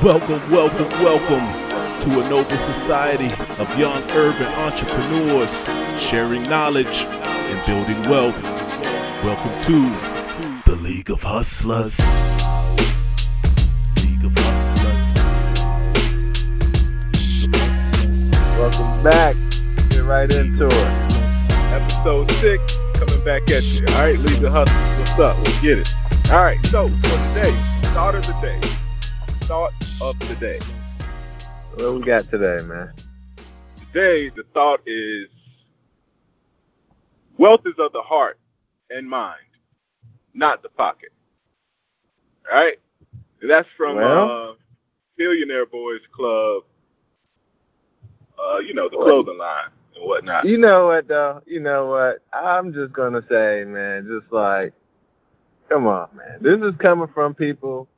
Welcome, welcome, welcome to a noble society of young urban entrepreneurs sharing knowledge and building wealth. Welcome to the League of Hustlers. League of Hustlers. League of. Welcome back. Get right into it. episode six coming back at you. All right, leave the Hustlers. What's up? Let's get it. All right, so for today, thought of the day. Of the day. What we got today, man? Today, the thought is wealth is of the heart and mind, not the pocket. All right? That's from Well- uh, Billionaire Boys Club, uh, you know, the clothing line and whatnot. You know what though? You know what? I'm just gonna say, man, just like come on, man. This is coming from people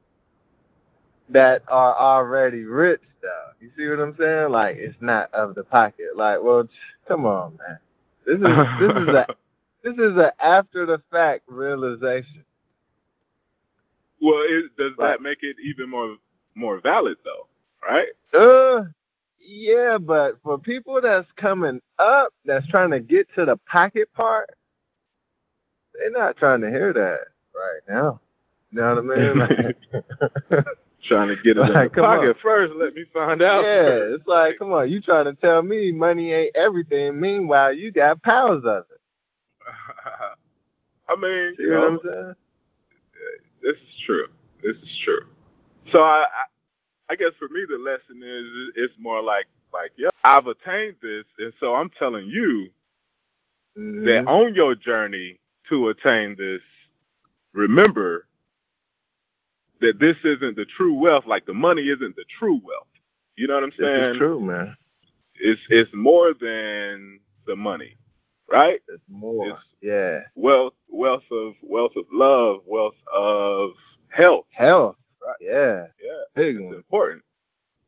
that are already rich though. You see what I'm saying? Like it's not of the pocket. Like, well come on, man. This is this is a this is a after the fact realization. well, it, does Right. that make it even more more valid, though? Right? Uh, yeah, but for people that's coming up, that's trying to get to the pocket part, they're not trying to hear that right now. You know what I mean? Like, Trying to get it in Like, the come pocket on. first. Let me find out. yeah, it's like, come on, you trying to tell me money ain't everything. Meanwhile, you got powers of it. I mean, See you what know, what I'm saying? this is true. This is true. So I, I, I guess for me, the lesson is it's more like, like, yeah, I've attained this, and so I'm telling you Mhm. that on your journey to attain this, remember that this isn't the true wealth. Like the money isn't the true wealth. You know what I'm saying? It's true, man. It's it's more than the money, right? It's more. It's- yeah. Wealth, wealth of wealth of love, wealth of health. Health. Yeah. Yeah, Big it's one. important.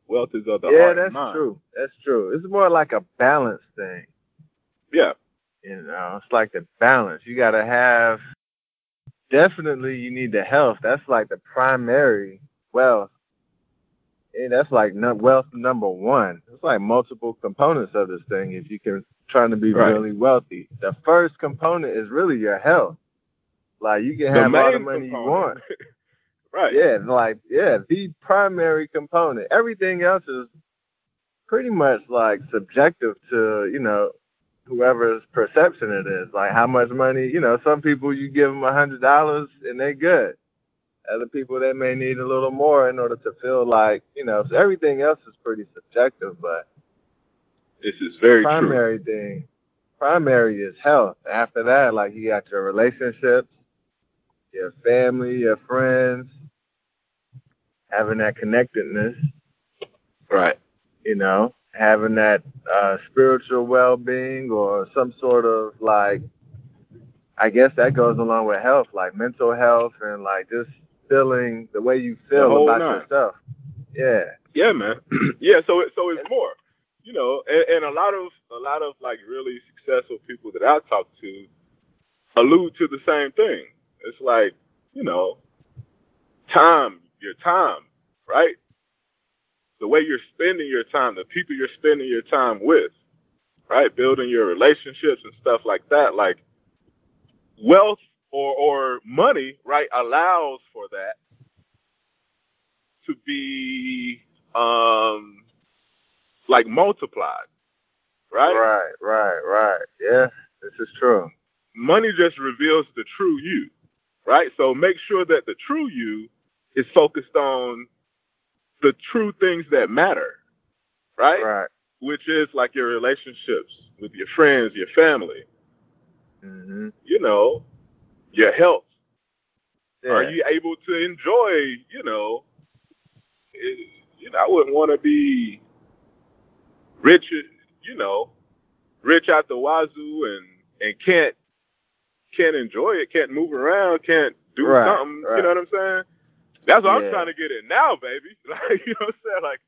Wealth is of the Yeah, heart that's and mind. true. That's true. It's more like a balance thing. Yeah, You know, it's like the balance. You gotta have definitely you need the health. That's like the primary wealth. And that's like num- wealth number one. It's like multiple components of this thing if you can trying to be Right. really wealthy. The first component is really your health. Like you can the have all the money you want. right. Yeah, like yeah, the primary component. Everything else is pretty much like subjective to you know whoever's perception it is. Like how much money, you know, some people you give them a hundred dollars and they're good. Other people they may need a little more in order to feel like you know. So everything else is pretty subjective, but This is very true. primary thing, primary is health. After that, like you got your relationships, your family, your friends, having that connectedness, Right. you know, having that uh, spiritual well-being or some sort of like, I guess that goes along with health, like mental health and like just feeling the way you feel about nine. yourself. Yeah. Yeah, man. yeah, so it, so it's more. You know, and, and a lot of a lot of like really successful people that I talk to allude to the same thing. It's like, you know, time, your time, right? The way you're spending your time, the people you're spending your time with, right? Building your relationships and stuff like that. Like wealth or or money, right, allows for that to be um like multiplied. Right? Right, right, right. Yeah, this is true. Money just reveals the true you. Right? So make sure that the true you is focused on the true things that matter. Right? Right. Which is like your relationships with your friends, your family, hmm you know, your health. Yeah. Are you able to enjoy, you know, it, you know, I wouldn't want to be rich, you know, rich out the wazoo and and can't can't enjoy it, can't move around, can't do Right, something. right. You know what I'm saying? That's what Yeah. I'm trying to get it now, baby. Like you know what I'm saying? Like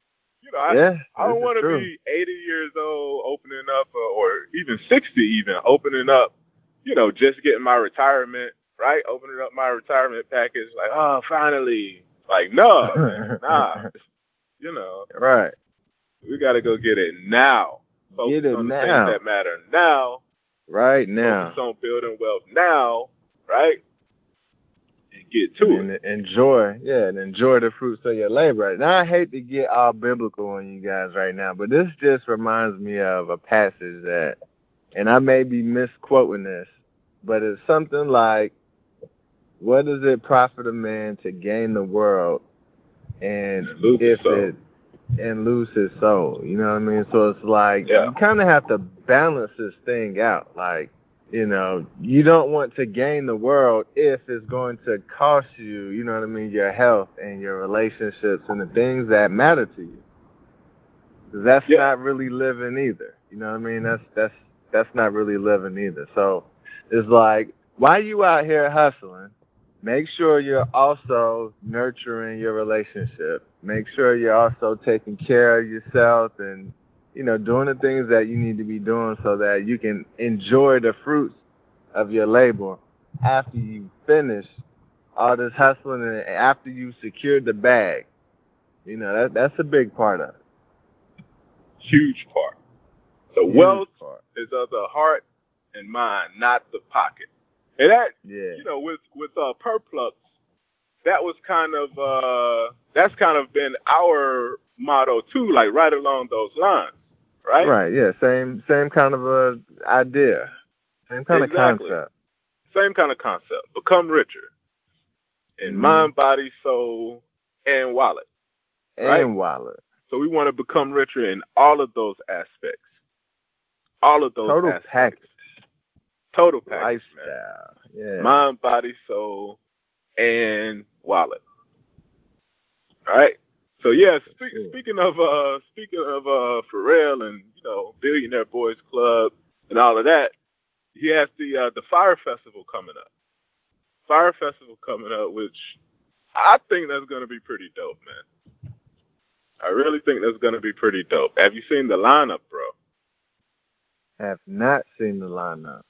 you know, I, yeah. I don't want to be 80 years old opening up, uh, or even 60 even opening up. You know, just getting my retirement right, opening up my retirement package. Like, oh, finally. Like, no, man, nah. You know, right. we got to go get it now. Focus Get it on the now. things that matter now. Right now. Focus on building wealth now, right? And get to and it. enjoy, yeah, and enjoy the fruits of your labor. Now I hate to get all biblical on you guys right now, but this just reminds me of a passage that, and I may be misquoting this, but it's something like, "What does it profit a man to gain the world, and And lose his if soul. it and lose his soul?" You know what I mean? So it's like Yeah. you kind of have to balance this thing out, like you know, you don't want to gain the world if it's going to cost you, you know what I mean, your health and your relationships and the things that matter to you. that's Yeah. not really living either. You know what I mean? That's that's that's not really living either. So it's like, why you out here hustling? Make sure you're also nurturing your relationship. Make sure you're also taking care of yourself and you know, doing the things that you need to be doing so that you can enjoy the fruits of your labor after you finish all this hustling and after you secured the bag. You know, that that's a big part of it. Huge part. The Huge wealth part. is of the heart and mind, not the pocket. And that, Yeah. you know, with with uh, Perplux, that was kind of uh, that's kind of been our motto too, like right along those lines, right? Right, yeah. Same same kind of a idea. Same kind Exactly. of concept. Same kind of concept. Become richer in Mhm. mind, body, soul, and wallet. And Right. wallet. So we want to become richer in all of those aspects. All of those Total aspects. package. Total package. man. Lifestyle. Yeah. Mind, body, soul, and wallet. All right. So yeah, speak, speaking of uh speaking of uh Pharrell and you know Billionaire Boys Club and all of that, he has the uh, the Fire Festival coming up. Fire Festival coming up, which I think that's gonna be pretty dope, man. I really think that's gonna be pretty dope. Have you seen the lineup, bro? Have not seen the lineup.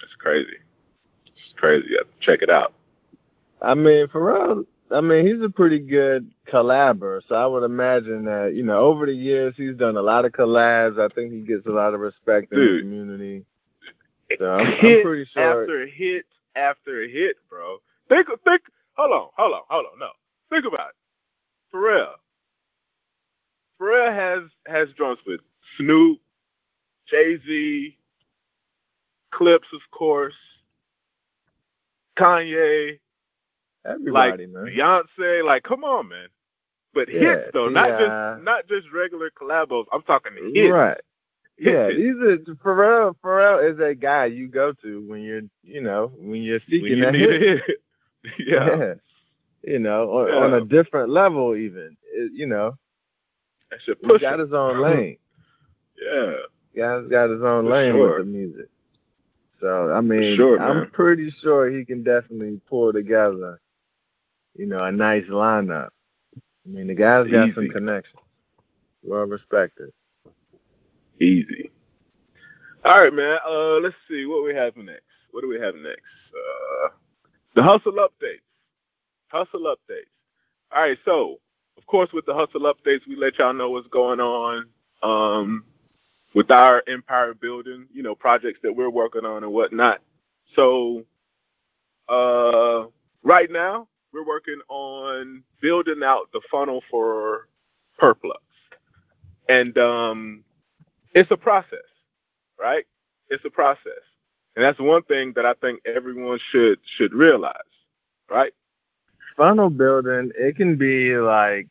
It's crazy. It's crazy. Check it out. I mean, Pharrell, I mean, he's a pretty good collaborator, so I would imagine that, you know, over the years, he's done a lot of collabs. I think he gets a lot of respect in the community. So I'm, I'm hit pretty sure. after hit after hit, bro. Think, think. Hold on, hold on, hold on. No, think about it. Pharrell. Pharrell has has joints with Snoop, Jay Z, Clipse, of course, Kanye, Everybody, like man. Beyonce. Like, come on, man. But Yeah, hits though, not T.I. just not just regular collabos. I'm talking hits. Right. Yeah, these are Pharrell. Pharrell is a guy you go to when you're, you know, when you're When seeking you a need hit. a hit. yeah. You know, on, Yeah. on a different level, even. It- you know, That should he's push got him. his own lane. Yeah. Guy's got his own For lane sure. with the music. So I mean, sure, I'm pretty sure he can definitely pull together, you know, a nice lineup. I mean, the guy's got some connections. Well respected. Easy. All right, man. Uh, let's see what we have next. What do we have next? Uh, the hustle updates. Hustle updates. All right. So, of course, with the hustle updates, we let y'all know what's going on um, with our empire building. You know, projects that we're working on and whatnot. So, uh, right now, we're working on building out the funnel for Perplux, and um, it's a process, right? It's a process, and that's one thing that I think everyone should should realize, right? Funnel building, it can be like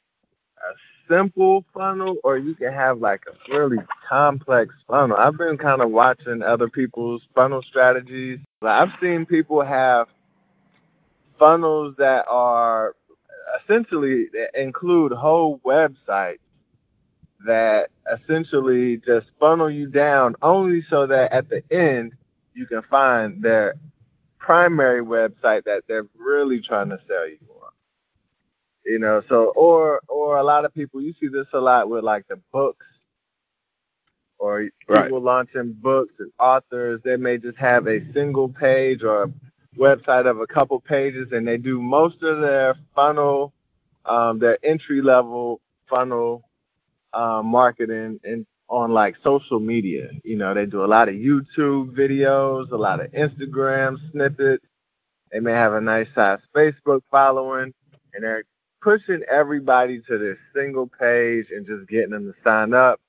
a simple funnel or you can have like a really complex funnel. I've been kind of watching other people's funnel strategies. I've seen people have funnels that are essentially that include whole websites that essentially just funnel you down only so that at the end you can find their primary website that they're really trying to sell you on. You know, so or or a lot of people you see this a lot with like the books or Right. people launching books and authors, they may just have a single page or a website of a couple pages and they do most of their funnel, um, their entry level funnel uh, marketing and on like social media. You know, they do a lot of YouTube videos, a lot of Instagram snippets. They may have a nice size Facebook following, and they're pushing everybody to this single page and just getting them to sign up.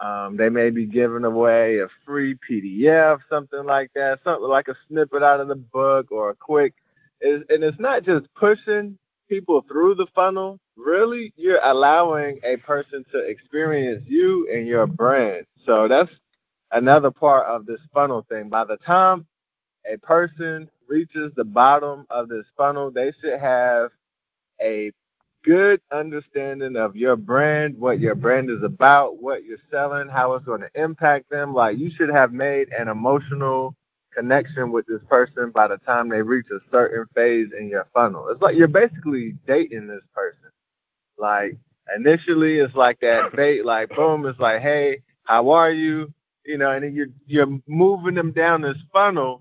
Um, they may be giving away a free PDF, something like that, something like a snippet out of the book or a quick. and it's not just pushing people through the funnel. Really, you're allowing a person to experience you and your brand. So that's another part of this funnel thing. By the time a person reaches the bottom of this funnel, they should have a good understanding of your brand, what your brand is about, what you're selling, how it's going to impact them. Like you should have made an emotional connection with this person by the time they reach a certain phase in your funnel. It's like you're basically dating this person. Like initially it's like that bait, like boom, it's like, hey, how are you? You know, and then you're you're moving them down this funnel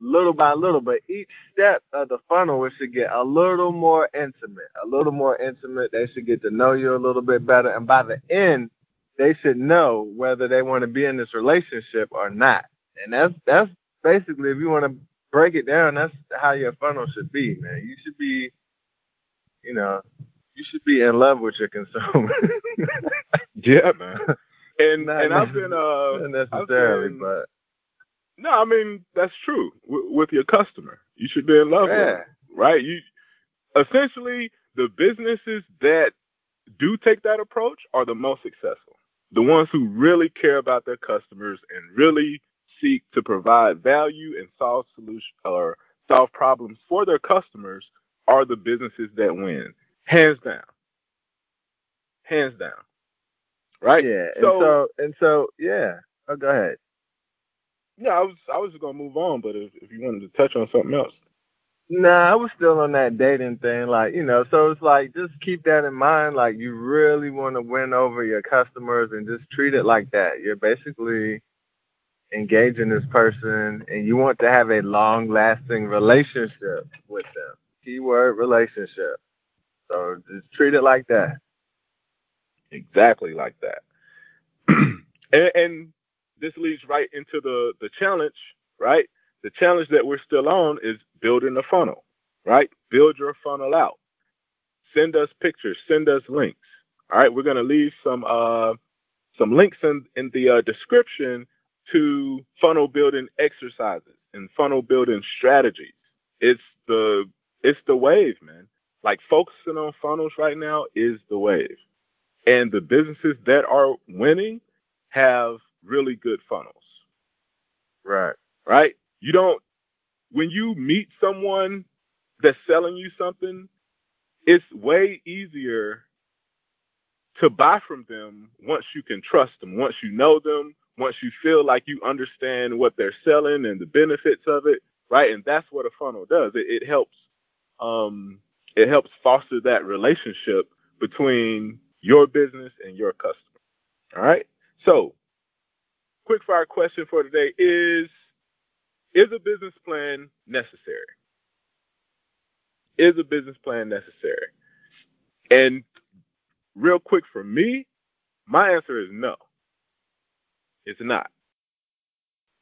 little by little, but each step of the funnel it should get a little more intimate, a little more intimate. They should get to know you a little bit better, and by the end, they should know whether they want to be in this relationship or not. And that's that's basically if you want to break it down, that's how your funnel should be, man. You should be, you know, you should be in love with your consumer. yeah, man. And not and I've been uh not necessarily, been, but no, I mean that's true w- with your customer. You should be in love yeah. with them, right? You essentially the businesses that do take that approach are the most successful. The ones who really care about their customers and really seek to provide value and solve solution or solve problems for their customers are the businesses that win, hands down, hands down. Right? Yeah. So, and so, and so yeah. Oh, go ahead. Yeah, I was I was just gonna move on, but if if you wanted to touch on something else. Nah, I was still on that dating thing, like you know. So it's like just keep that in mind. Like you really want to win over your customers and just treat it like that. You're basically engaging this person, and you want to have a long-lasting relationship with them. Keyword relationship. So just treat it like that. Exactly like that. and, and this leads right into the the challenge, right? The challenge that we're still on is building a funnel, right? Build your funnel out. Send us pictures. Send us links. All right, we're gonna leave some uh some links in in the uh, description to funnel building exercises and funnel building strategies. It's the it's the wave, man. Like focusing on funnels right now is the wave. And the businesses that are winning have really good funnels. Right. Right? You don't when you meet someone that's selling you something, it's way easier to buy from them once you can trust them, once you know them, once you feel like you understand what they're selling and the benefits of it, right? And that's what a funnel does. It, it helps um, it helps foster that relationship between your business and your customer. All right. So quick fire question for today is Is a business plan necessary? Is a business plan necessary? And real quick for me, my answer is no. It's not.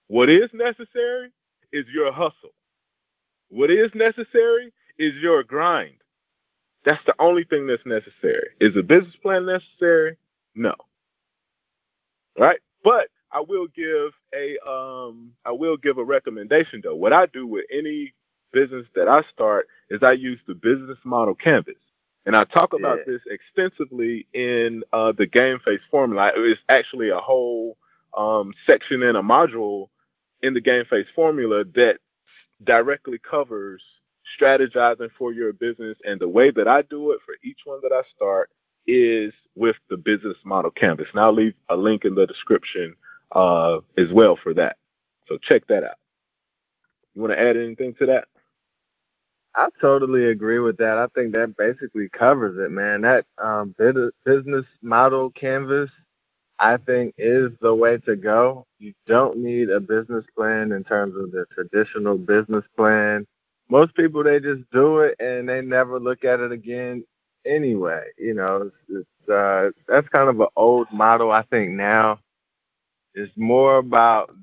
What is necessary is your hustle. What is necessary is your grind. That's the only thing that's necessary. Is a business plan necessary? No. Right? But I will give a um I will give a recommendation though. What I do with any business that I start is I use the business model canvas. And I talk about yeah. this extensively in uh, the game face formula. It's actually a whole um, section in a module in the game face formula that directly covers strategizing for your business. And the way that I do it for each one that I start is with the business model canvas. And I'll leave a link in the description uh, as well for that. So check that out. You want to add anything to that? I totally agree with that. I think that basically covers it, man. That um, business model canvas, I think, is the way to go. You don't need a business plan in terms of the traditional business plan. Most people, they just do it and they never look at it again. anyway. You know, it's, it's uh, that's kind of an old model. I think now it's more about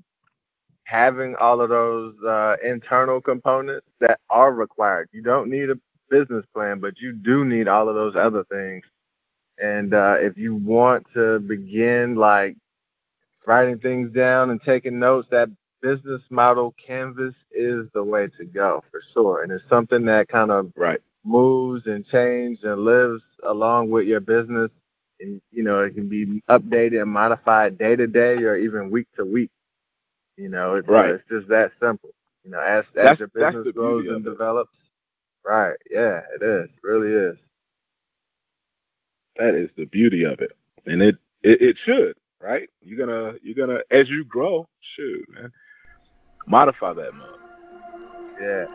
having all of those uh, internal components that are required. You don't need a business plan, but you do need all of those other things. And uh, if you want to begin like writing things down and taking notes, that business model canvas is the way to go for sure. And it's something that kind of right moves and changes and lives along with your business. And you know, it can be updated and modified day to day or even week to week. You know, it's, right. uh, it's just that simple. You know, as that's, as your business grows and develops. Right. Yeah, it is. It really is. That is the beauty of it. And it, it, it should, right? You're gonna you're gonna as you grow, shoot, man. Modify that mug. Yeah.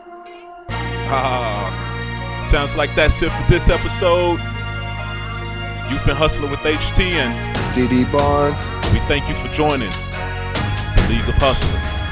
Ah, sounds like that's it for this episode. You've been hustling with HT and CD Barnes. We thank you for joining the League of Hustlers.